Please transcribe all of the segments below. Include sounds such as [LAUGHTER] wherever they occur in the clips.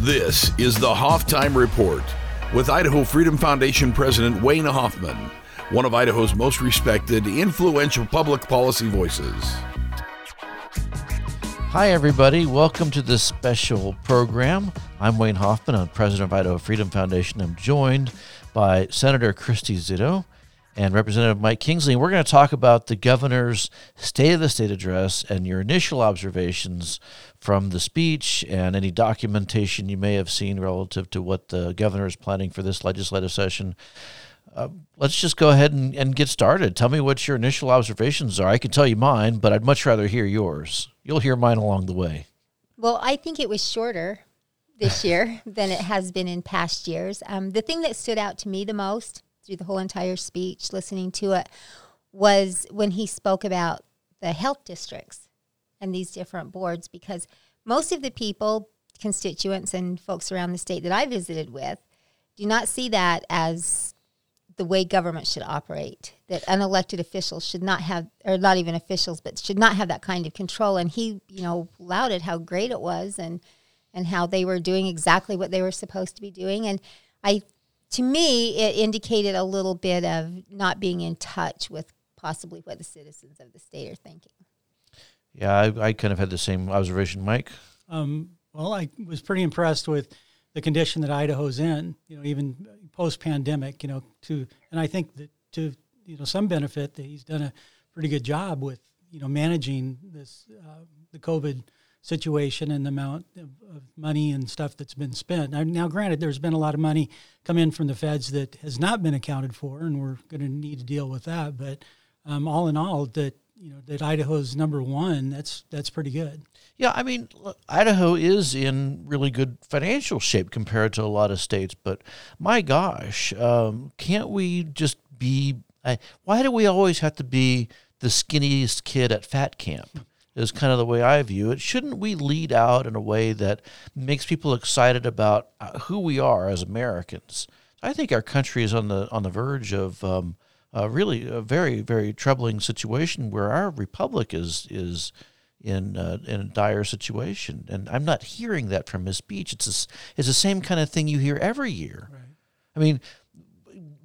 This is the Hoff-Time Report with Idaho Freedom Foundation President Wayne Hoffman, one of Idaho's most respected, influential public policy voices. Hi, everybody. Welcome to this special program. I'm Wayne Hoffman. I'm president of Idaho Freedom Foundation. I'm joined by Senator Christy Zito and Representative Mike Kingsley. We're going to talk about the governor's State of the State address and your initial observations from the speech and any documentation you may have seen relative to what the governor is planning for this legislative session. Uh, let's just go ahead and, and get started. Tell me what your initial observations are. I can tell you mine, but I'd much rather hear yours. You'll hear mine along the way. Well, I think it was shorter this year [LAUGHS] than it has been in past years. Um, the thing that stood out to me the most through the whole entire speech, listening to it, was when he spoke about the health districts and these different boards, because most of the people, constituents, and folks around the state that I visited with do not see that as the way government should operate. That unelected officials should not have, or not even officials, but should not have that kind of control. And he, you know, lauded how great it was and and how they were doing exactly what they were supposed to be doing. And I to me, it indicated a little bit of not being in touch with possibly what the citizens of the state are thinking. Yeah, I, I kind of had the same observation, Mike. Um, well, I was pretty impressed with the condition that Idaho's in. You know, even post pandemic. You know, to and I think that to you know some benefit that he's done a pretty good job with you know managing this uh, the COVID situation and the amount of, of, money and stuff that's been spent. Now, now, granted, there's been a lot of money come in from the feds that has not been accounted for, and we're going to need to deal with that. But um, all in all, that you know that Idaho's number one, that's that's pretty good. Yeah, I mean, Idaho is in really good financial shape compared to a lot of states, but my gosh, um, can't we just be? Uh, why do we always have to be the skinniest kid at fat camp? is kind of the way I view it. Shouldn't we lead out in a way that makes people excited about uh, who we are as Americans? I think our country is on the on the verge of um, uh, really a very very troubling situation where our republic is is in uh, in a dire situation, and I'm not hearing that from his speech. It's it's the same kind of thing you hear every year. Right. I mean,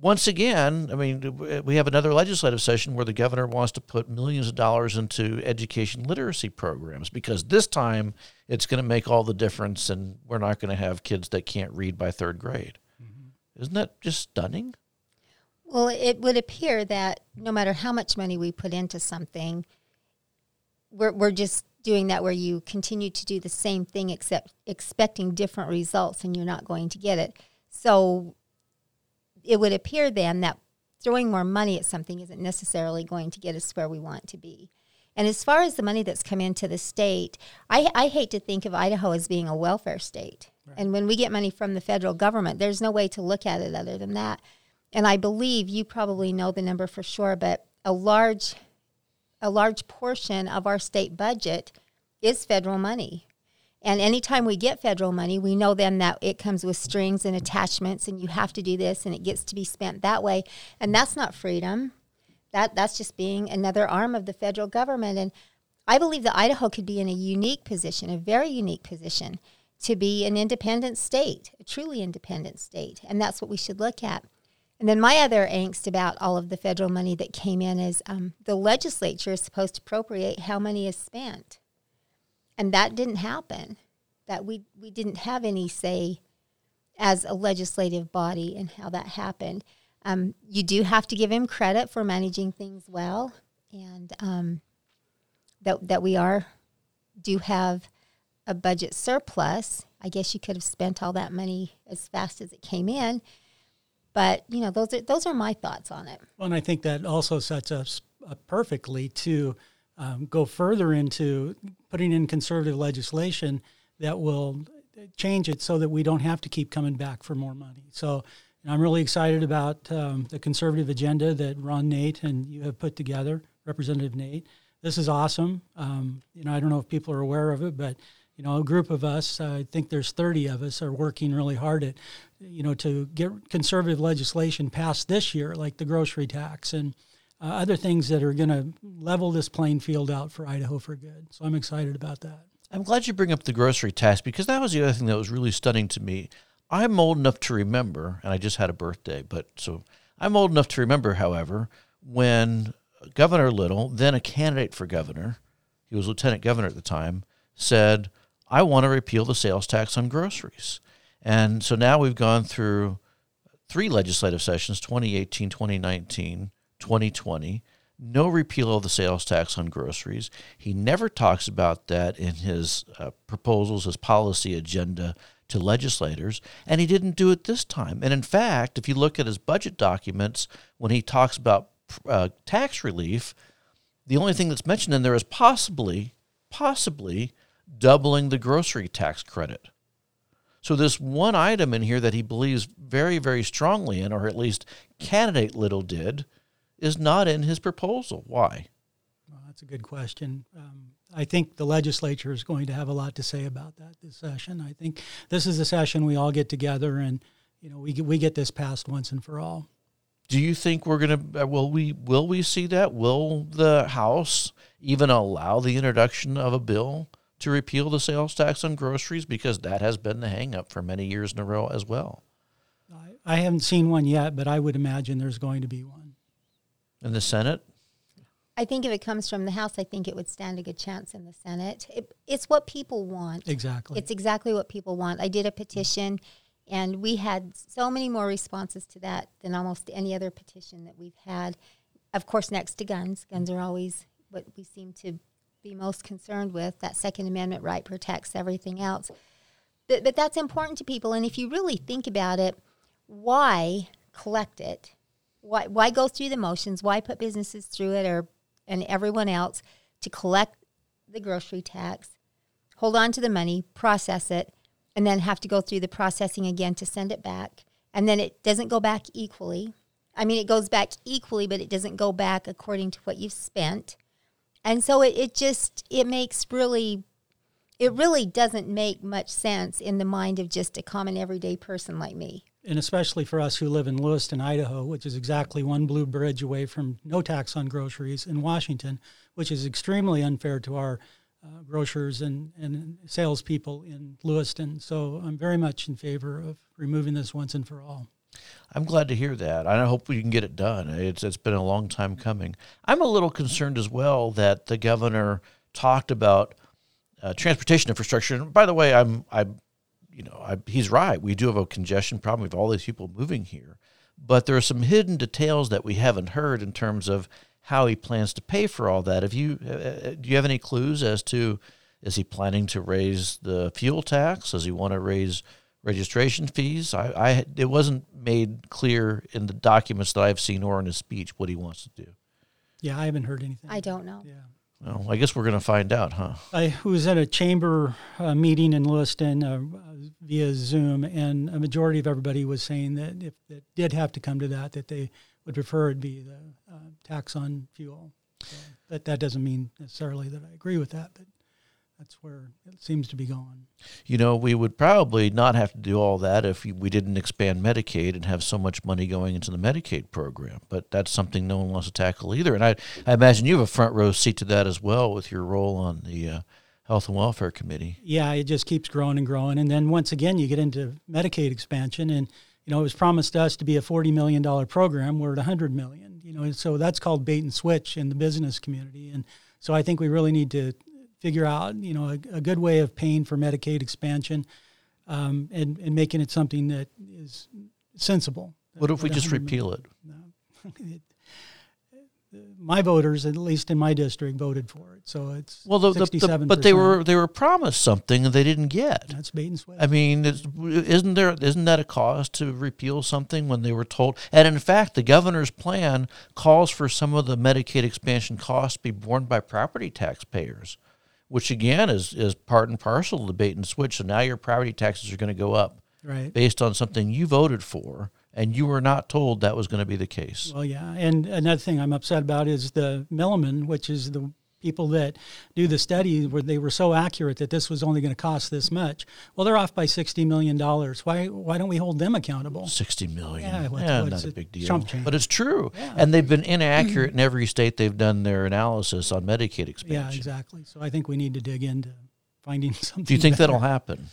once again, I mean, we have another legislative session where the governor wants to put millions of dollars into education literacy programs because this time it's going to make all the difference and we're not going to have kids that can't read by third grade. Mm-hmm. Isn't that just stunning? Well, it would appear that no matter how much money we put into something, we're, we're just doing that where you continue to do the same thing except expecting different results and you're not going to get it. So it would appear then that throwing more money at something isn't necessarily going to get us where we want to be. And as far as the money that's come into the state, I, I hate to think of Idaho as being a welfare state. Right. And when we get money from the federal government, there's no way to look at it other than that. And I believe you probably know the number for sure, but a large a large portion of our state budget is federal money. And anytime we get federal money, we know then that it comes with strings and attachments, and you have to do this, and it gets to be spent that way. And that's not freedom. That that's just being another arm of the federal government. And I believe that Idaho could be in a unique position, a very unique position, to be an independent state, a truly independent state. And that's what we should look at. And then my other angst about all of the federal money that came in is um, the legislature is supposed to appropriate how money is spent and that didn't happen. That we we didn't have any say as a legislative body in how that happened. Um, you do have to give him credit for managing things well, and um, that that we are do have a budget surplus. I guess you could have spent all that money as fast as it came in, but you know those are those are my thoughts on it. Well, and I think that also sets us up perfectly to um, go further into putting in conservative legislation that will change it so that we don't have to keep coming back for more money. So I'm really excited about um, the conservative agenda that Ron Nate and you have put together, Representative Nate. This is awesome. Um, you know, I don't know if people are aware of it, but you know, a group of us, I think there's 30 of us, are working really hard at, you know, to get conservative legislation passed this year, like the grocery tax and uh, other things that are going to level this playing field out for Idaho for good. So I'm excited about that. I'm glad you bring up the grocery tax because that was the other thing that was really stunning to me. I'm old enough to remember, and I just had a birthday, but so I'm old enough to remember, however, when Governor Little, then a candidate for governor, he was lieutenant governor at the time, said, I want to repeal the sales tax on groceries. And so now we've gone through three legislative sessions 2018, 2019, 2020. No repeal of the sales tax on groceries. He never talks about that in his uh, proposals, his policy agenda to legislators, and he didn't do it this time. And in fact, if you look at his budget documents, when he talks about uh, tax relief, the only thing that's mentioned in there is possibly, possibly doubling the grocery tax credit. So, this one item in here that he believes very, very strongly in, or at least candidate Little did, is not in his proposal. Why? Well, that's a good question. Um, I think the legislature is going to have a lot to say about that this session. I think this is a session we all get together and you know we get, we get this passed once and for all. Do you think we're going to uh, will we will we see that? Will the House even allow the introduction of a bill to repeal the sales tax on groceries because that has been the hangup for many years in a row as well? I, I haven't seen one yet, but I would imagine there's going to be one. In the Senate? I think if it comes from the House, I think it would stand a good chance in the Senate. It, it's what people want. Exactly. It's exactly what people want. I did a petition, and we had so many more responses to that than almost any other petition that we've had. Of course, next to guns. Guns are always what we seem to be most concerned with. That Second Amendment right protects everything else. But, but that's important to people. And if you really think about it, why collect it? Why, why go through the motions? Why put businesses through it or and everyone else to collect the grocery tax, hold on to the money, process it, and then have to go through the processing again to send it back. And then it doesn't go back equally. I mean, it goes back equally, but it doesn't go back according to what you've spent. And so it, it just, it makes really, it really doesn't make much sense in the mind of just a common everyday person like me and especially for us who live in Lewiston, Idaho, which is exactly one blue bridge away from no tax on groceries in Washington, which is extremely unfair to our uh, grocers and, and salespeople in Lewiston. So I'm very much in favor of removing this once and for all. I'm glad to hear that. I hope we can get it done. It's it's been a long time coming. I'm a little concerned as well that the governor talked about uh, transportation infrastructure. And by the way, I'm I'm you know, I, he's right. We do have a congestion problem. We have all these people moving here, but there are some hidden details that we haven't heard in terms of how he plans to pay for all that. Have you uh, uh, do you have any clues as to is he planning to raise the fuel tax? Does he want to raise registration fees? I, I it wasn't made clear in the documents that I've seen or in his speech what he wants to do. Yeah, I haven't heard anything. I don't know. Yeah. Well, I guess we're going to find out, huh? I was at a chamber uh, meeting in Lewiston uh, via Zoom, and a majority of everybody was saying that if it did have to come to that, that they would prefer it be the uh, tax on fuel. So that that doesn't mean necessarily that I agree with that, but that's where it seems to be going. You know, we would probably not have to do all that if we didn't expand Medicaid and have so much money going into the Medicaid program. But that's something no one wants to tackle either. And I, I imagine you have a front row seat to that as well with your role on the uh, Health and Welfare Committee. Yeah, it just keeps growing and growing. And then once again, you get into Medicaid expansion. And, you know, it was promised to us to be a $40 million program. We're at 100 million, you know, so that's called bait and switch in the business community. And so I think we really need to figure out, you know, a, a good way of paying for Medicaid expansion um, and, and making it something that is sensible. What if we just repeal it? No. it? [LAUGHS] My voters, at least in my district, voted for it. So it's well, the, the, but they were they were promised something and they didn't get. That's bait and switch. I mean, isn't there isn't that a cause to repeal something when they were told? And in fact, the governor's plan calls for some of the Medicaid expansion costs to be borne by property taxpayers which again is is part and parcel of the bait and switch. So now your property taxes are going to go up, right? Based on something you voted for, and you were not told that was going to be the case. Well, yeah, and another thing I'm upset about is the Milliman, which is the people that do the study where they were so accurate that this was only going to cost this much. Well, they're off by sixty million dollars. Why why don't we hold them accountable? Sixty million. Yeah, eh, what's, yeah not a big deal. Chump change. But it's true, yeah. and they've been inaccurate [CLEARS THROAT] in every state they've done their analysis on Medicaid expansion. Yeah, exactly. So I think we need to dig into finding [LAUGHS] something. Do you think better. that'll happen?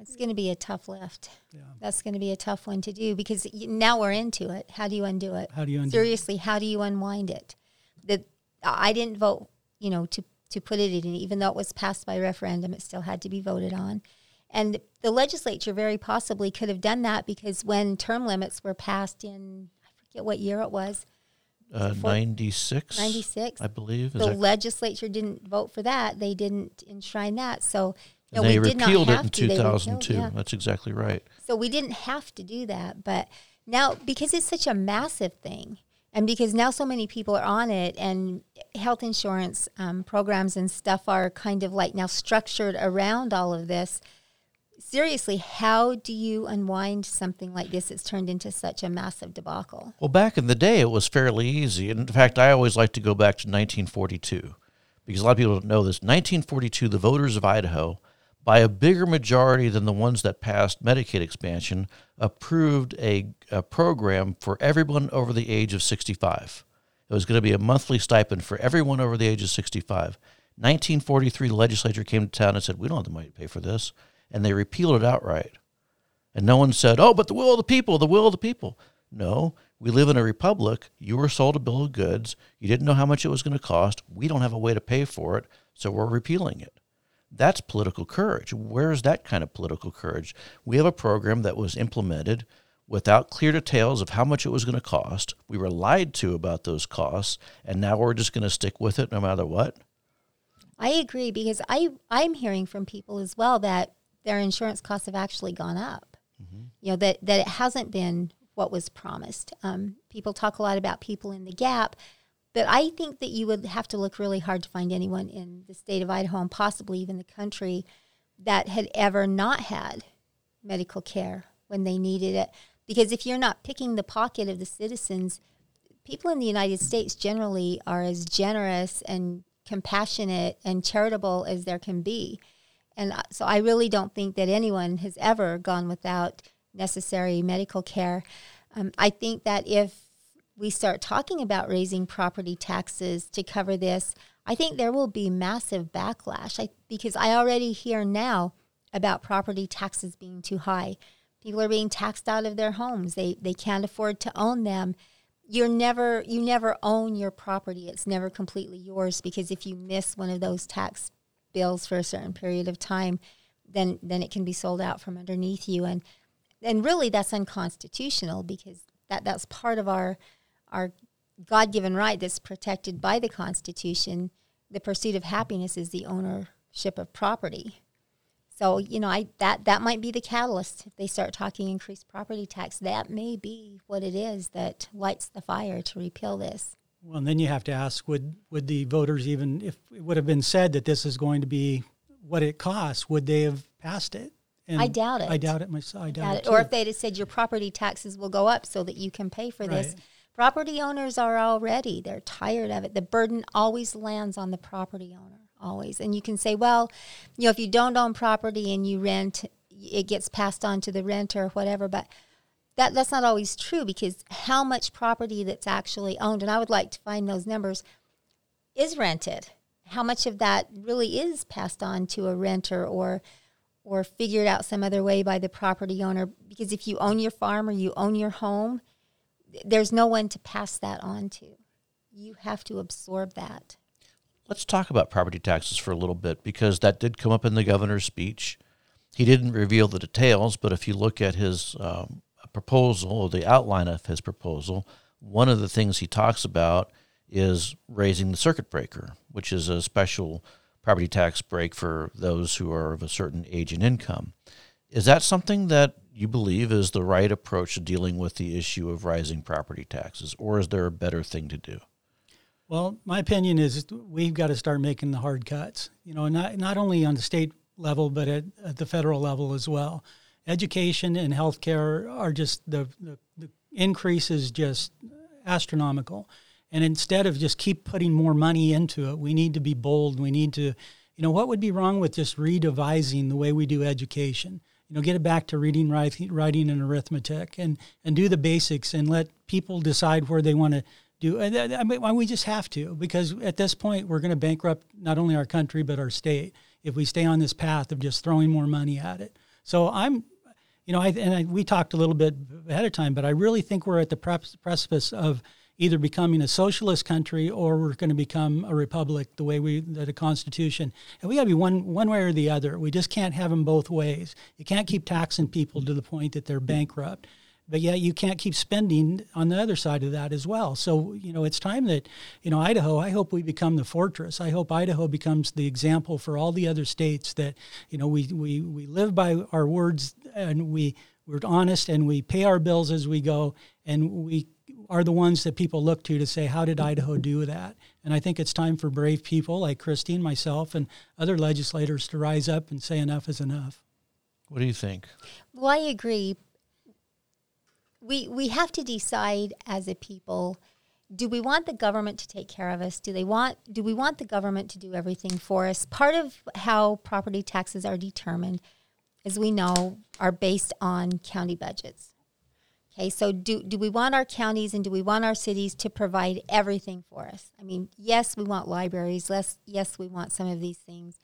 It's going to be a tough lift. Yeah. That's going to be a tough one to do because now we're into it. How do you undo it? How do you undo it? Seriously, how do you unwind it? The I didn't vote, you know, to to put it in, even though it was passed by referendum, it still had to be voted on. And the legislature very possibly could have done that because when term limits were passed in, I forget what year it was, Uh, 96? 96. I believe. Is the legislature didn't vote for that. They didn't enshrine that. So no, they we did not repealed it in to. 2002. yeah. That's exactly right. So we didn't have to do that, but now because it's such a massive thing, and because now so many people are on it, and health insurance um, programs and stuff are kind of like now structured around all of this. Seriously, how do you unwind something like this? It's turned into such a massive debacle. Well, back in the day, it was fairly easy. And in fact, I always like to go back to 1942 because a lot of people don't know this. 1942, the voters of Idaho, by a bigger majority than the ones that passed Medicaid expansion, approved a, a program for everyone over the age of 65. It was going to be a monthly stipend for everyone over the age of 65. 1943, the legislature came to town and said, We don't have the money to pay for this. And they repealed it outright. And no one said, oh, but the will of the people, the will of the people. No, we live in a republic. You were sold a bill of goods. You didn't know how much it was going to cost. We don't have a way to pay for it, so we're repealing it. That's political courage. Where's that kind of political courage? We have a program that was implemented without clear details of how much it was going to cost. We were lied to about those costs, and now we're just going to stick with it no matter what. I agree because I I'm hearing from people as well that their insurance costs have actually gone up. You know that that it hasn't been what was promised. Um, people talk a lot about people in the gap, but I think that you would have to look really hard to find anyone in the state of Idaho and possibly even the country that had ever not had medical care when they needed it. Because if you're not picking the pocket of the citizens, people in the United States generally are as generous and compassionate and charitable as there can be. And so I really don't think that anyone has ever gone without necessary medical care. Um, I think that if we start talking about raising property taxes to cover this, I think there will be massive backlash I, because I already hear now about property taxes being too high. People are being taxed out of their homes. They they can't afford to own them. You're never you never own your property. It's never completely yours because if you miss one of those tax bills for a certain period of time, then then it can be sold out from underneath you and and really that's unconstitutional because that that's part of our our God-given right that's protected by the Constitution. The pursuit of happiness is the ownership of property. So you know, I that that might be the catalyst if they start talking increased property tax. That may be what it is that lights the fire to repeal this. Well, and then you have to ask: Would would the voters even, if it would have been said that this is going to be what it costs, would they have passed it? And I doubt it. I doubt it myself. I doubt Got it. it. Or if they'd have said your property taxes will go up so that you can pay for this. Property owners are already, they're tired of it. The burden always lands on the property owner, always. And you can say, well, you know, if you don't own property and you rent, it gets passed on to the renter or whatever. But that, that's not always true because how much property that's actually owned, and I would like to find those numbers, is rented. How much of that really is passed on to a renter or or figured out some other way by the property owner because if you own your farm or you own your home there's no one to pass that on to you have to absorb that Let's talk about property taxes for a little bit because that did come up in the governor's speech. He didn't reveal the details, but if you look at his um, proposal or the outline of his proposal, one of the things he talks about is raising the circuit breaker, which is a special property tax break for those who are of a certain age and income. Is that something that you believe is the right approach to dealing with the issue of rising property taxes, or is there a better thing to do? Well, my opinion is we've got to start making the hard cuts. You know, not not only on the state level, but at, at the federal level as well. Education and healthcare are just the, the the increase is just astronomical. And instead of just keep putting more money into it, we need to be bold. We need to, you know, what would be wrong with just redevising the way we do education? You know, get it back to reading, writing, writing and arithmetic, and and do the basics, and let people decide where they want to do. And I mean, we just have to because at this point we're going to bankrupt not only our country but our state if we stay on this path of just throwing more money at it. So I'm, you know, I, and I, we talked a little bit ahead of time, but I really think we're at the precipice of either becoming a socialist country or we're going to become a republic the way we the, the constitution and we got to be one one way or the other we just can't have them both ways you can't keep taxing people to the point that they're bankrupt but yet you can't keep spending on the other side of that as well. So, you know, it's time that, you know, Idaho, I hope we become the fortress. I hope Idaho becomes the example for all the other states that, you know, we, we, we live by our words and we, we're honest and we pay our bills as we go and we are the ones that people look to to say, how did Idaho do that? And I think it's time for brave people like Christine, myself, and other legislators to rise up and say enough is enough. What do you think? Well, I agree. We we have to decide as a people do we want the government to take care of us? Do they want do we want the government to do everything for us? Part of how property taxes are determined, as we know, are based on county budgets. Okay, so do, do we want our counties and do we want our cities to provide everything for us? I mean, yes, we want libraries. Yes, yes, we want some of these things.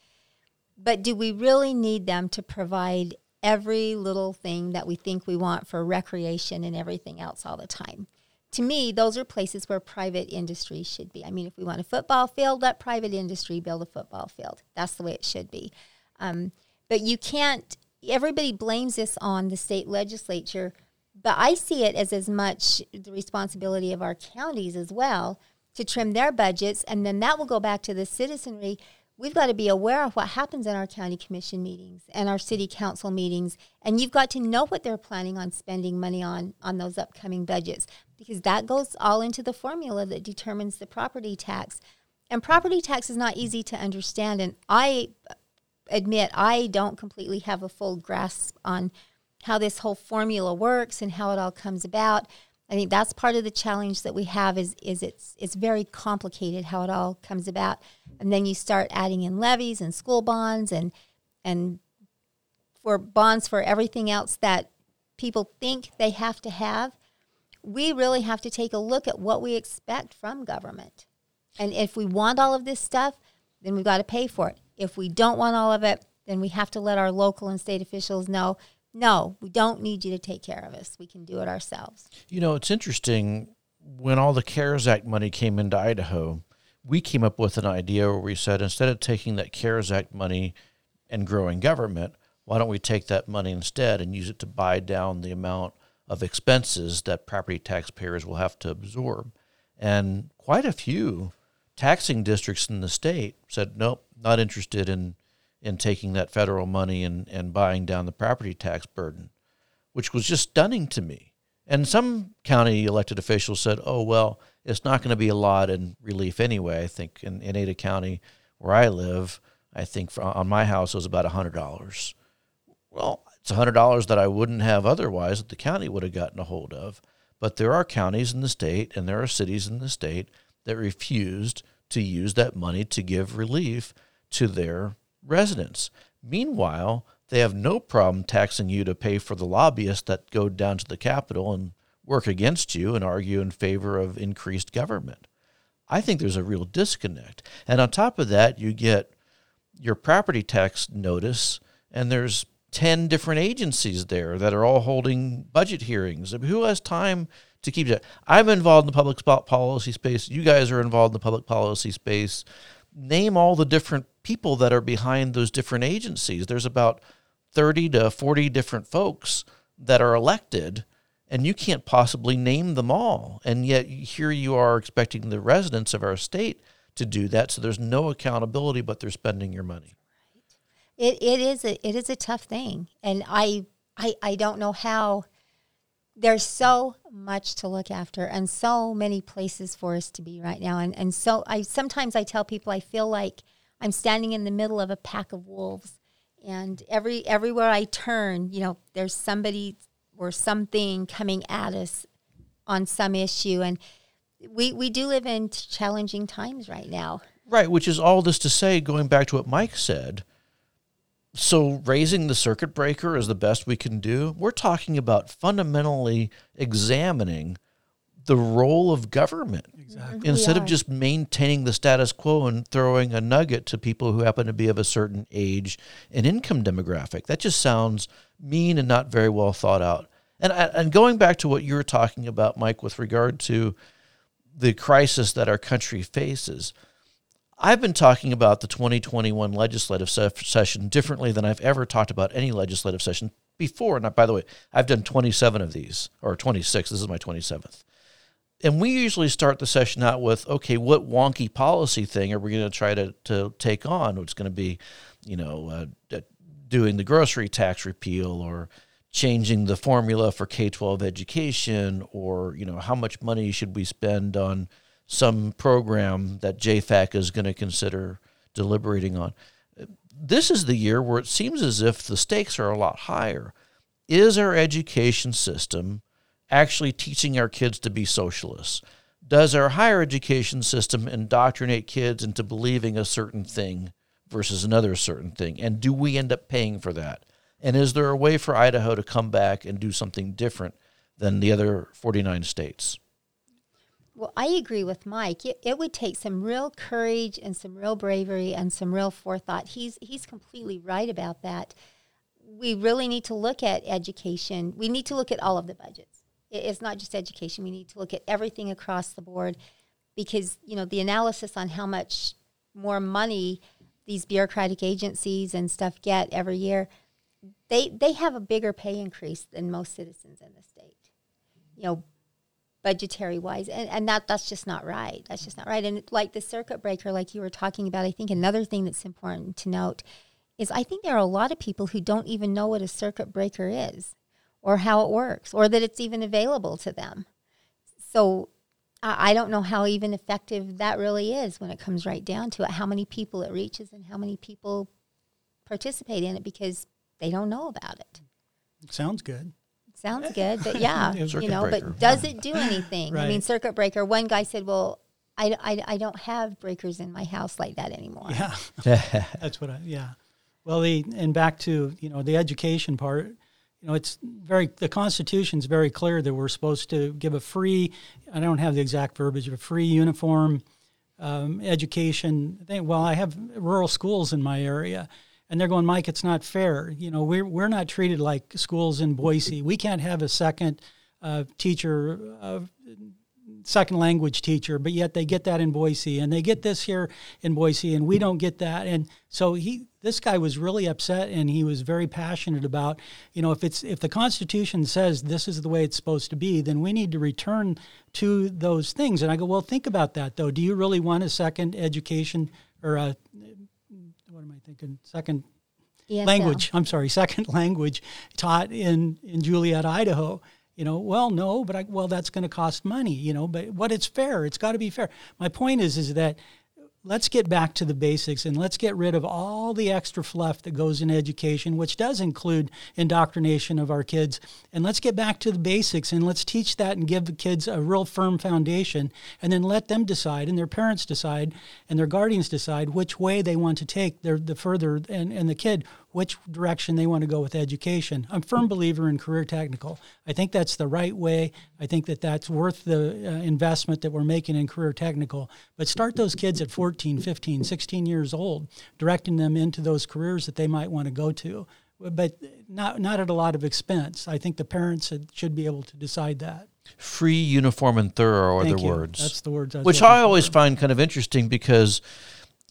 But do we really need them to provide every little thing that we think we want for recreation and everything else all the time? To me, those are places where private industry should be. I mean, if we want a football field, let private industry build a football field. That's the way it should be. Um, but you can't, everybody blames this on the state legislature but I see it as as much the responsibility of our counties as well to trim their budgets, and then that will go back to the citizenry. We've got to be aware of what happens in our county commission meetings and our city council meetings, and you've got to know what they're planning on spending money on on those upcoming budgets because that goes all into the formula that determines the property tax. And property tax is not easy to understand, and I admit I don't completely have a full grasp on how this whole formula works and how it all comes about. I think that's part of the challenge that we have is is it's it's very complicated how it all comes about. And then you start adding in levies and school bonds and and for bonds for everything else that people think they have to have. We really have to take a look at what we expect from government. And if we want all of this stuff, then we've got to pay for it. If we don't want all of it, then we have to let our local and state officials know no, we don't need you to take care of us. We can do it ourselves. You know, it's interesting when all the CARES Act money came into Idaho, we came up with an idea where we said instead of taking that CARES Act money and growing government, why don't we take that money instead and use it to buy down the amount of expenses that property taxpayers will have to absorb? And quite a few taxing districts in the state said, nope, not interested in in taking that federal money and, and buying down the property tax burden, which was just stunning to me. And some county elected officials said, oh, well, it's not going to be a lot in relief anyway. I think in, in Ada County, where I live, I think for, on my house it was about $100. Well, it's $100 that I wouldn't have otherwise that the county would have gotten a hold of. But there are counties in the state and there are cities in the state that refused to use that money to give relief to their residents. Meanwhile, they have no problem taxing you to pay for the lobbyists that go down to the Capitol and work against you and argue in favor of increased government. I think there's a real disconnect. And on top of that, you get your property tax notice, and there's 10 different agencies there that are all holding budget hearings. who has time to keep that? I'm involved in the public policy space. You guys are involved in the public policy space. Name all the different people that are behind those different agencies. There's about 30 to 40 different folks that are elected, and you can't possibly name them all. And yet, here you are expecting the residents of our state to do that. So there's no accountability, but they're spending your money. It, it is a it is a tough thing, and I I, I don't know how. There's so much to look after, and so many places for us to be right now, and and so I sometimes I tell people I feel like I'm standing in the middle of a pack of wolves, and every everywhere I turn, you know, there's somebody or something coming at us on some issue, and we we do live in challenging times right now. Right, which is all this to say, going back to what Mike said. So, raising the circuit breaker is the best we can do. We're talking about fundamentally examining the role of government. Exactly. Instead We of just maintaining the status quo and throwing a nugget to people who happen to be of a certain age and income demographic. That just sounds mean and not very well thought out. And and going back to what you were talking about, Mike, with regard to the crisis that our country faces, I've been talking about the 2021 legislative se- session differently than I've ever talked about any legislative session before. And by the way, I've done 27 of these, or 26. This is my 27th. And we usually start the session out with, okay, what wonky policy thing are we going to try to, to take on? It's going to be, you know, uh, doing the grocery tax repeal or changing the formula for K 12 education or, you know, how much money should we spend on some program that JFAC is going to consider deliberating on. This is the year where it seems as if the stakes are a lot higher. Is our education system actually teaching our kids to be socialists? Does our higher education system indoctrinate kids into believing a certain thing versus another certain thing? And do we end up paying for that? And is there a way for Idaho to come back and do something different than the other 49 states? Well, I agree with Mike. It, would take some real courage and some real bravery and some real forethought. He's he's completely right about that. We really need to look at education. We need to look at all of the budgets. It- It's not just education. We need to look at everything across the board because, you know, the analysis on how much more money these bureaucratic agencies and stuff get every year, they they have a bigger pay increase than most citizens in the state. You know, budgetary wise and, and that that's just not right. That's just not right. And like the circuit breaker like you were talking about i think another thing that's important to note is i think there are a lot of people who don't even know what a circuit breaker is or how it works or that it's even available to them. So I, I don't know how even effective that really is when it comes right down to it how many people it reaches and how many people participate in it because they don't know about it. Sounds good. Sounds good, but yeah, [LAUGHS] you know, breaker. but does it do anything? I mean, circuit breaker. One guy said, "Well, I, I, I don't have breakers in my house like that anymore." Yeah, [LAUGHS] [LAUGHS] that's what I. Yeah, well, the and back to you know the education part. You know, it's very the Constitution's very clear that we're supposed to give a free. I don't have the exact verbiage, but free uniform um, education. Thing. Well, I have rural schools in my area, and they're going, Mike, it's not fair. You know, we're we're not treated like schools in Boise. We can't have a second uh, teacher. Uh, second language teacher, but yet they get that in Boise and they get this here in Boise and we don't get that. And so he this guy was really upset and he was very passionate about, you know, if it's if the Constitution says this is the way it's supposed to be, then we need to return to those things. And I go, well, think about that though. Do you really want a second education or a what am I thinking? Second ESL. language. I'm sorry, second [LAUGHS] language taught in in Juliaetta, Idaho. You know, well, no, but I, well, that's going to cost money. You know, but what it's fair. It's got to be fair. My point is, is that let's get back to the basics and let's get rid of all the extra fluff that goes in education, which does include indoctrination of our kids. And let's get back to the basics and let's teach that and give the kids a real firm foundation and then let them decide and their parents decide and their guardians decide which way they want to take their the further and, and the kid which direction they want to go with education. I'm a firm believer in career technical. I think that's the right way. I think that that's worth the uh, investment that we're making in career technical. But start those kids at 14, 15, 16 years old, directing them into those careers that they might want to go to. But not not at a lot of expense. I think the parents should- be able to decide that. Free, uniform, and thorough are Thank the you. words. That's the words. I which I always for. find kind of interesting because,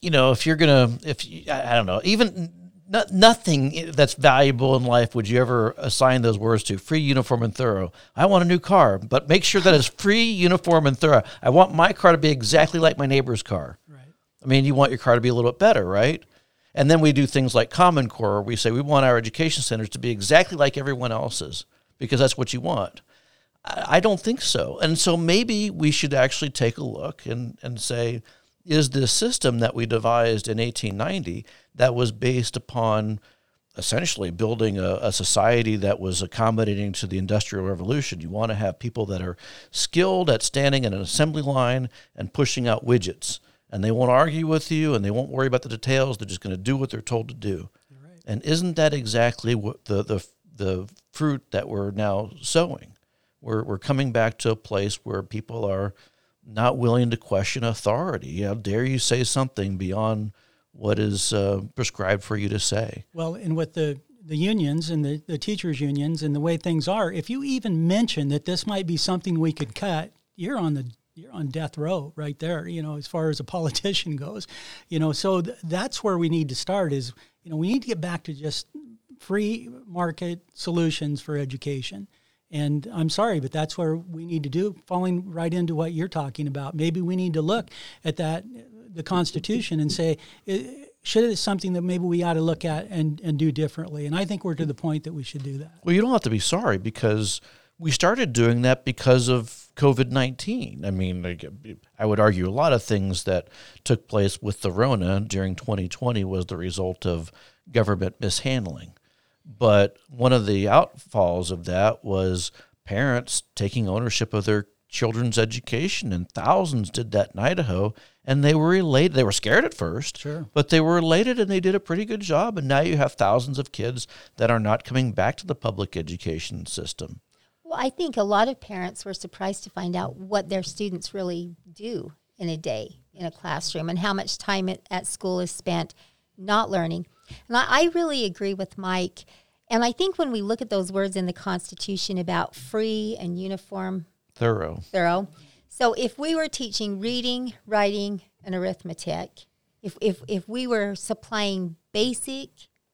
you know, if you're gonna, if you, I don't know, even no, nothing that's valuable in life would you ever assign those words to free, uniform, and thorough. I want a new car, but make sure that it's [LAUGHS] free, uniform, and thorough. I want my car to be exactly like my neighbor's car. Right. I mean, you want your car to be a little bit better, right? And then we do things like Common Core. Where we say we want our education centers to be exactly like everyone else's because that's what you want. I I don't think so. And so maybe we should actually take a look and, and say, is this system that we devised in 1890 that was based upon essentially building a, a society that was accommodating to the Industrial Revolution? You want to have people that are skilled at standing in an assembly line and pushing out widgets. And they won't argue with you and they won't worry about the details. They're just going to do what they're told to do. And isn't that exactly what the, the, the fruit that we're now sowing? We're, we're coming back to a place where people are not willing to question authority. How dare you say something beyond what is uh, prescribed for you to say? Well, and with the the unions and the, the teachers unions and the way things are, if you even mention that this might be something we could cut, you're on the you're on death row right there, you know, as far as a [LAUGHS] politician goes. You know, so th- that's where we need to start is, you know, we need to get back to just free market solutions for education. And I'm sorry, but that's where we need to do, falling right into what you're talking about. Maybe we need to look at that, the Constitution, and say, should it something that maybe we ought to look at and, and do differently? And I think we're to the point that we should do that. Well, you don't have to be sorry because we started doing that because of COVID 19. I mean, I would argue a lot of things that took place with the Rona during 2020 was the result of government mishandling. But one of the outfalls of that was parents taking ownership of their children's education, and thousands did that in Idaho. And they were elated. They were scared at first, sure. but they were elated and they did a pretty good job. And now you have thousands of kids that are not coming back to the public education system. Well, I think a lot of parents were surprised to find out what their students really do in a day in a classroom and how much time at school is spent not learning. And I, I really agree with Mike. And I think when we look at those words in the Constitution about free and uniform, thorough, thorough. So if we were teaching reading, writing, and arithmetic, if, if, if we were supplying basic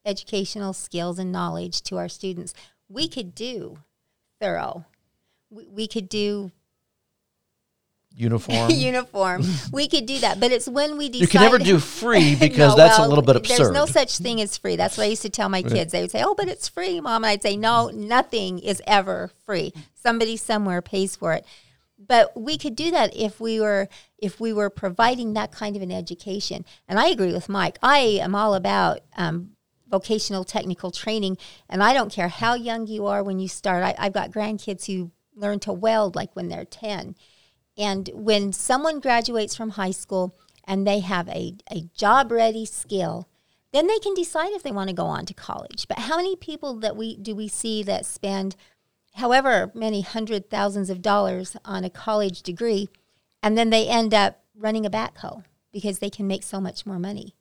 educational skills and knowledge to our students, we could do thorough. We, we could do uniform. [LAUGHS] uniform. We could do that, but it's when we decide. You can never do [LAUGHS] free because no, that's well, a little bit absurd. There's no such thing as free. That's what I used to tell my kids. They would say, "Oh, but it's free, mom." And I'd say, "No, nothing is ever free. Somebody somewhere pays for it." But we could do that if we were if we were providing that kind of an education. And I agree with Mike. I am all about um, vocational technical training, and I don't care how young you are when you start. I, I've got grandkids who learn to weld like when they're ten and when someone graduates from high school and they have a, a job ready skill, then they can decide if they want to go on to college. But how many people that we do we see that spend however many hundred thousands of dollars on a college degree and then they end up running a backhoe because they can make so much more money?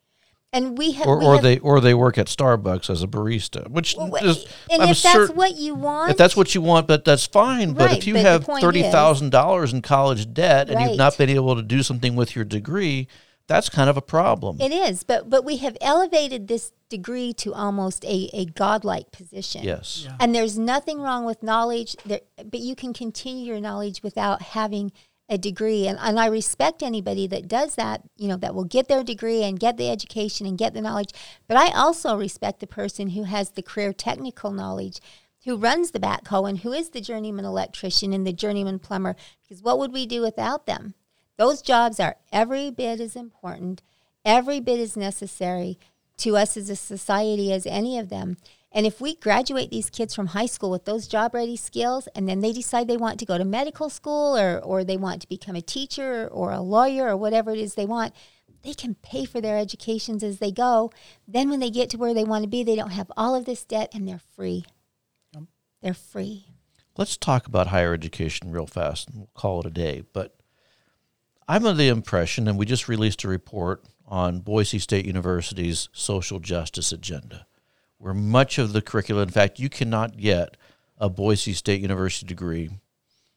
And we have, or, we or have, they or they work at Starbucks as a barista, which well, is, and I'm if certain, that's what you want, if that's what you want, but that's fine. But if you but have thirty thousand dollars in college debt and right. you've not been able to do something with your degree, that's kind of a problem. It is, but but we have elevated this degree to almost a, a godlike position. Yes, yeah. and there's nothing wrong with knowledge, there, but you can continue your knowledge without having a degree and, and i respect anybody that does that you know that will get their degree and get the education and get the knowledge but i also respect the person who has the career technical knowledge who runs the backhoe and who is the journeyman electrician and the journeyman plumber because what would we do without them? Those jobs are every bit as important every bit as necessary to us as a society as any of them and if we graduate these kids from high school with those job ready skills and then they decide they want to go to medical school or, or they want to become a teacher or a lawyer or whatever it is they want, they can pay for their educations as they go. Then when they get to where they want to be, they don't have all of this debt and they're free. They're free. Let's talk about higher education real fast and we'll call it a day. But I'm of the impression, and we just released a report on Boise State University's social justice agenda where much of the curriculum, in fact, you cannot get a Boise State University degree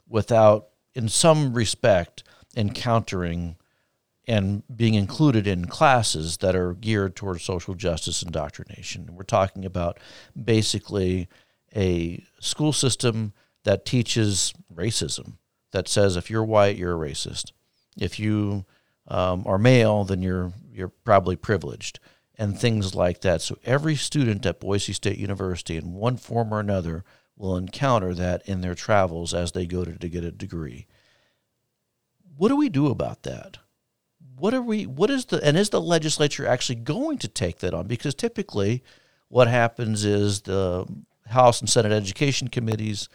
without, in some respect, encountering and being included in classes that are geared towards social justice indoctrination. We're talking about basically a school system that teaches racism, that says if you're white, you're a racist. If you um, are male, then you're you're probably privileged and things like that. So every student at Boise State University, in one form or another, will encounter that in their travels as they go to, to get a degree. What do we do about that? What are we? What is the? And is the legislature actually going to take that on? Because typically, what happens is the House and Senate Education committees,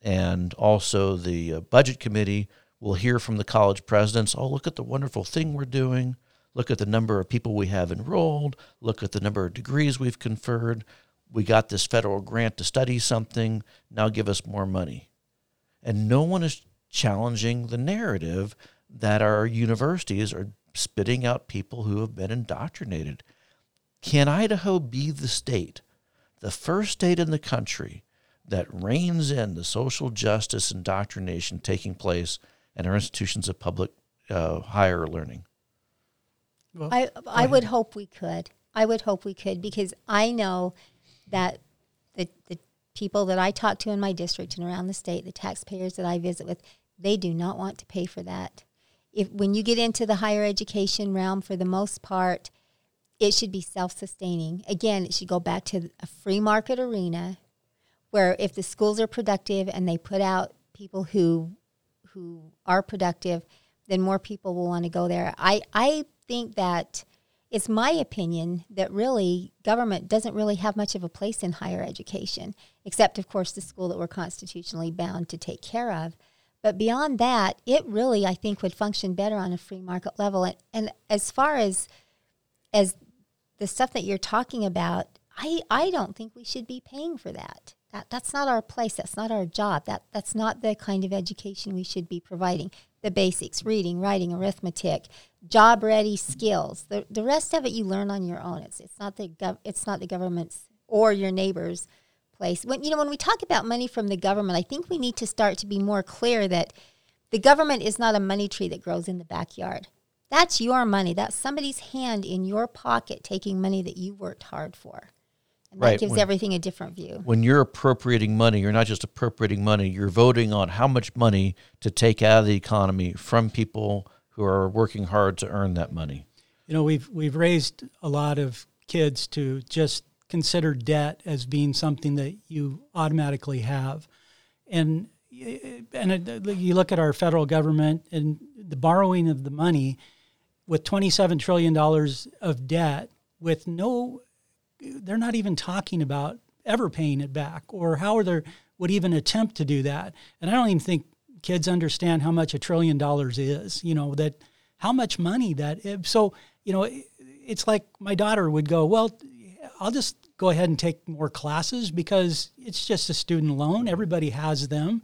and also the uh, Budget Committee, will hear from the college presidents. Oh, look at the wonderful thing we're doing look at the number of people we have enrolled, look at the number of degrees we've conferred. We got this federal grant to study something. Now give us more money. and no one is challenging the narrative that our universities are spitting out people who have been indoctrinated. Can Idaho be the state, the first state in the country, that reins in the social justice indoctrination taking place in our institutions of public uh, higher learning? Well, I I would hope we could. I would hope we could because I know that the the people that I talk to in my district and around the state, the taxpayers that I visit with, they do not want to pay for that. If when you get into the higher education realm, for the most part, it should be self-sustaining. Again, it should go back to a free market arena where if the schools are productive and they put out people who who are productive, then more people will want to go there. I, I think that it's my opinion that really government doesn't really have much of a place in higher education, except, of course, the school that we're constitutionally bound to take care of. But beyond that, it really, I think, would function better on a free market level. And, and as far as as the stuff that you're talking about, I, I don't think we should be paying for that. That that's not our place. That's not our job. That that's not the kind of education we should be providing. The basics, reading, writing, arithmetic, job ready skills. The the rest of it you learn on your own. It's it's not the gov- it's not the government's or your neighbor's place. When you know when we talk about money from the government, I think we need to start to be more clear that the government is not a money tree that grows in the backyard. That's your money. That's somebody's hand in your pocket taking money that you worked hard for. And Right, that gives when- everything a different view. when you're appropriating money, you're not just appropriating money, you're voting on how much money to take out of the economy from people who are working hard to earn that money. You know, we've we've raised a lot of kids to just consider debt as being something that you automatically have, and eh, and you look at our federal government and the borrowing of the money with twenty seven trillion dollars of debt with no, they're not even talking about ever paying it back or how they would even attempt to do that. And I don't even think kids understand how much a trillion dollars is. You know that how much money that so you know it- it's like my daughter would go well i'll just go ahead and take more classes because it's just a student loan everybody has them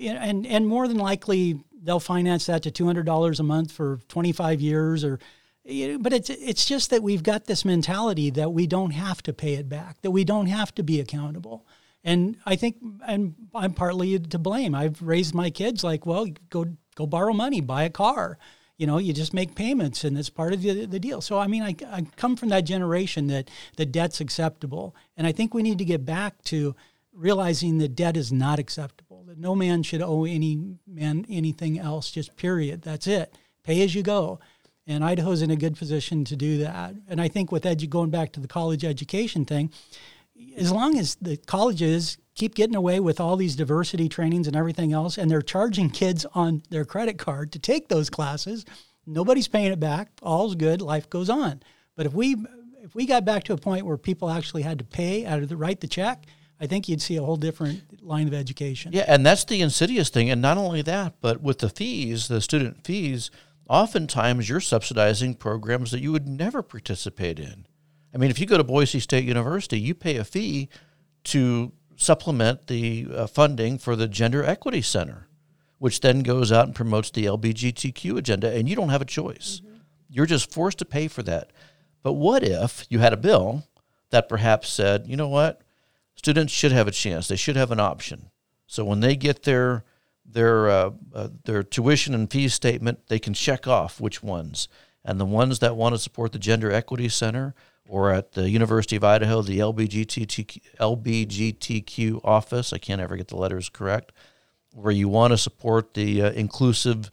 and and more than likely they'll finance that to $200 a month for 25 years or you know, but it's it's just that we've got this mentality that we don't have to pay it back that we don't have to be accountable and I think and I'm partly to blame. I've raised my kids like, well, go go borrow money, buy a car. You know, you just make payments, and it's part of the, the deal. So, I mean, I, I come from that generation that the debt's acceptable, and I think we need to get back to realizing that debt is not acceptable. That no man should owe any man anything else. Just period. That's it. Pay as you go. And Idaho's in a good position to do that. And I think with edu- going back to the college education thing, as long as the colleges keep getting away with all these diversity trainings and everything else, and they're charging kids on their credit card to take those classes, nobody's paying it back. All's good. Life goes on. But if we if we got back to a point where people actually had to pay out of the write the check, I think you'd see a whole different line of education. Yeah, and that's the insidious thing. And not only that, but with the fees, the student fees, oftentimes you're subsidizing programs that you would never participate in. I mean, if you go to Boise State University, you pay a fee to supplement the uh, funding for the Gender Equity Center, which then goes out and promotes the LBGTQ agenda, and you don't have a choice. You're just forced to pay for that. But what if you had a bill that perhaps said, you know what, students should have a chance, they should have an option. So when they get their their uh, uh, their tuition and fees statement, they can check off which ones. And the ones that want to support the Gender Equity Center or at the University of Idaho, the LBGTQ, LBGTQ office, I can't ever get the letters correct, where you want to support the uh, inclusive,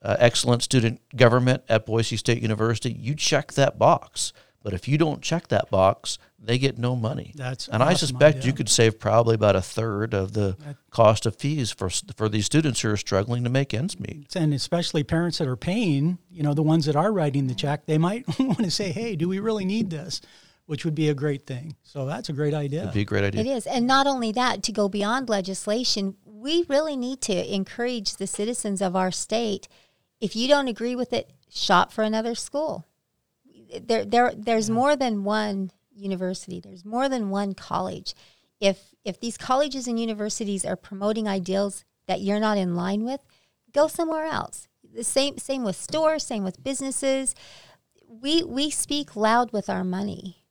uh, excellent student government at Boise State University, you check that box. But if you don't check that box, they get no money. That's and I suspect idea. you could save probably about a third of the cost of fees for for these students who are struggling to make ends meet. and especially parents that are paying, you know, the ones that are writing the check, they might [LAUGHS] want to say, "Hey, do we really need this?" Which would be a great thing. So that's a great idea. It'd be a great idea. It is. And not only that, to go beyond legislation, we really need to encourage the citizens of our state. If you don't agree with it, shop for another school. There, there, there's more than one university. There's more than one college. If if these colleges and universities are promoting ideals that you're not in line with, go somewhere else. The same same with stores, same with businesses. We we speak loud with our money.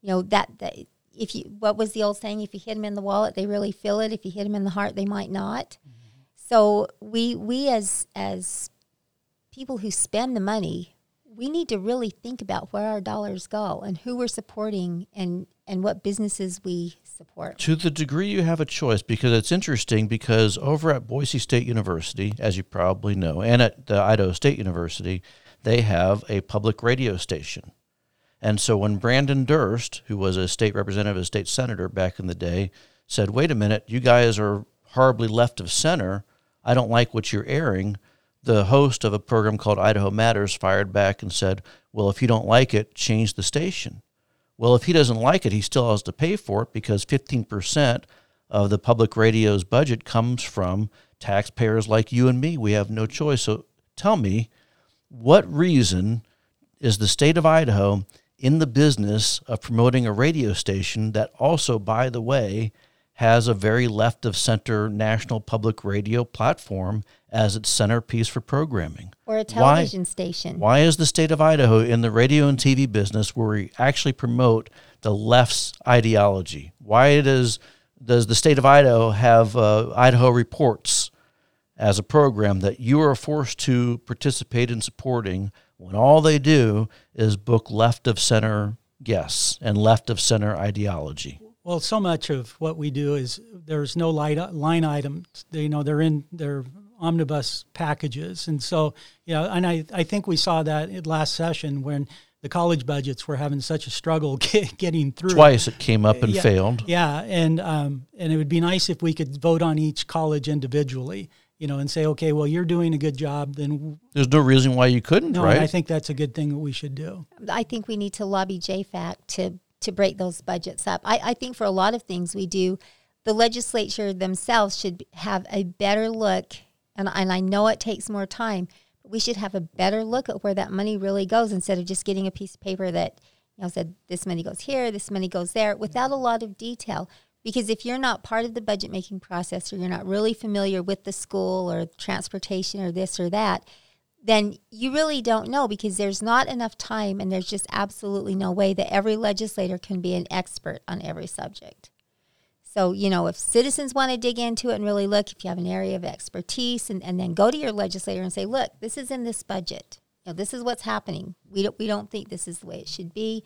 You know that that if you what was the old saying? If you hit them in the wallet, they really feel it. If you hit them in the heart, they might not. Mm-hmm. So we we as as people who spend the money, we need to really think about where our dollars go and who we're supporting and and what businesses we support. To the degree you have a choice, because it's interesting because over at Boise State University, as you probably know, and at the Idaho State University, they have a public radio station. And so when Branden Durst, who was a state representative, a state senator back in the day, said, wait a minute, you guys are horribly left of center. I don't like what you're airing. The host of a program called Idaho Matters fired back and said, well, if you don't like it, change the station. Well, if he doesn't like it, he still has to pay for it because 15% of the public radio's budget comes from taxpayers like you and me. We have no choice. So tell me, what reason is the state of Idaho in the business of promoting a radio station that also, by the way, has a very left of center national public radio platform as its centerpiece for programming. Or a television why, station. Why is the state of Idaho in the radio and TV business where we actually promote the left's ideology? Why does does the state of Idaho have uh, Idaho Reports as a program that you are forced to participate in supporting when all they do is book left of center guests and left of center ideology? Well, so much of what we do is there's no light, line items. They, you know, they're in their omnibus packages, and so you know, and I, I think we saw that at last session when the college budgets were having such a struggle [LAUGHS] getting through. Twice it came up and yeah, failed. Yeah, and um, and it would be nice if we could vote on each college individually, you know, and say, okay, well, you're doing a good job, then there's no reason why you couldn't, no, right? I think that's a good thing that we should do. I think we need to lobby JFAC to to break those budgets up. I, I think for a lot of things we do, the legislature themselves should have a better look, and, and I know it takes more time, but we should have a better look at where that money really goes instead of just getting a piece of paper that you know said this money goes here, this money goes there, without a lot of detail. Because if you're not part of the budget making process or you're not really familiar with the school or transportation or this or that, then you really don't know because there's not enough time and there's just absolutely no way that every legislator can be an expert on every subject. So, you know, if citizens want to dig into it and really look, if you have an area of expertise, and, and then go to your legislator and say, look, this is in this budget. You know, this is what's happening. We don't, we don't think this is the way it should be.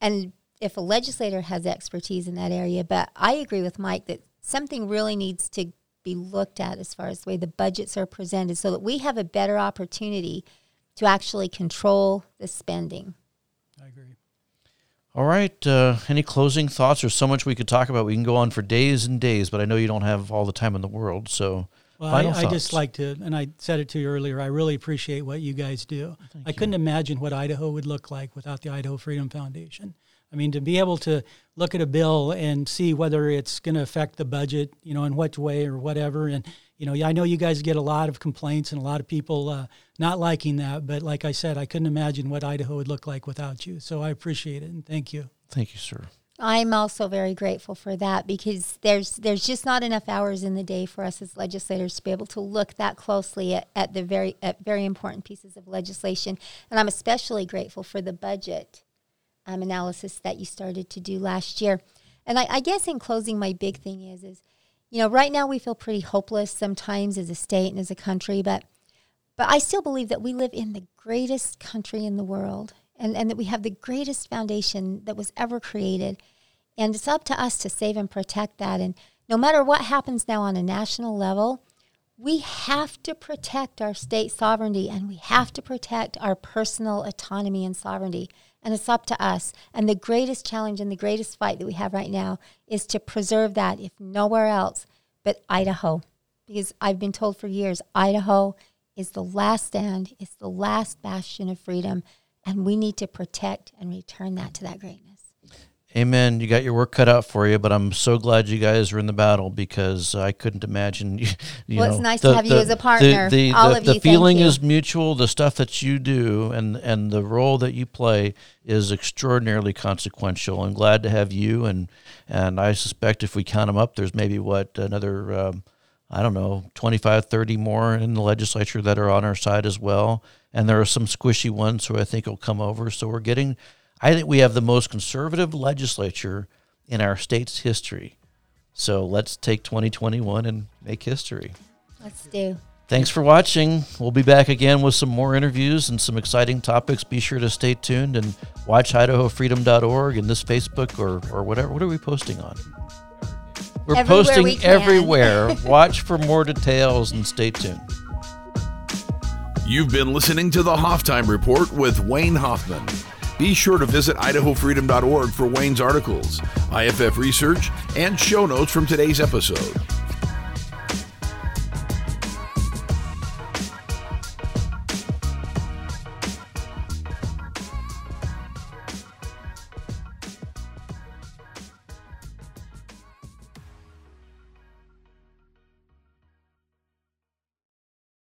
And if a legislator has expertise in that area, but I agree with Mike that something really needs to be looked at as far as the way the budgets are presented so that we have a better opportunity to actually control the spending. All right. Uh, any closing thoughts? There's so much we could talk about. We can go on for days and days, but I know you don't have all the time in the world. So, well, I, I, just like to, and I said it to you earlier. I really appreciate what you guys do. Thank I you. couldn't imagine what Idaho would look like without the Idaho Freedom Foundation. I mean, to be able to look at a bill and see whether it's going to affect the budget, you know, in what way or whatever. And, you know, I know you guys get a lot of complaints and a lot of people uh, not liking that. But like I said, I couldn't imagine what Idaho would look like without you. So I appreciate it and thank you. Thank you, sir. I'm also very grateful for that because there's there's just not enough hours in the day for us as legislators to be able to look that closely at, at the very at very important pieces of legislation. And I'm especially grateful for the budget um, analysis that you started to do last year. And I, I guess in closing, my big thing is is you know right now we feel pretty hopeless sometimes as a state and as a country, but but I still believe that we live in the greatest country in the world and, and that we have the greatest foundation that was ever created. And it's up to us to save and protect that. And no matter what happens now on a national level, we have to protect our state sovereignty and we have to protect our personal autonomy and sovereignty and it's up to us. And the greatest challenge and the greatest fight that we have right now is to preserve that, if nowhere else but Idaho. Because I've been told for years, Idaho is the last stand, it's the last bastion of freedom, and we need to protect and return that to that greatness. Amen. You got your work cut out for you, but I'm so glad you guys are in the battle because I couldn't imagine. [LAUGHS] You, you well, know, it's nice the, to have the, you as a partner. The, the, All the, of the you, feeling you. is mutual. The stuff that you do and and the role that you play is extraordinarily consequential. I'm glad to have you, and and I suspect if we count them up, there's maybe what another. Um, I don't know, 25, 30 more in the legislature that are on our side as well. And there are some squishy ones who I think will come over. So we're getting, I think we have the most conservative legislature in our state's history. So let's take 2021 and make history. Let's do. Thanks for watching. We'll be back again with some more interviews and some exciting topics. Be sure to stay tuned and watch IdahoFreedom.org and this Facebook or, or whatever. What are we posting on? We're Everywhere posting we everywhere. [LAUGHS] Watch for more details and stay tuned. You've been listening to the Hoftime Report with Wayne Hoffman. Be sure to visit IdahoFreedom.org for Wayne's articles, IFF research, and show notes from today's episode.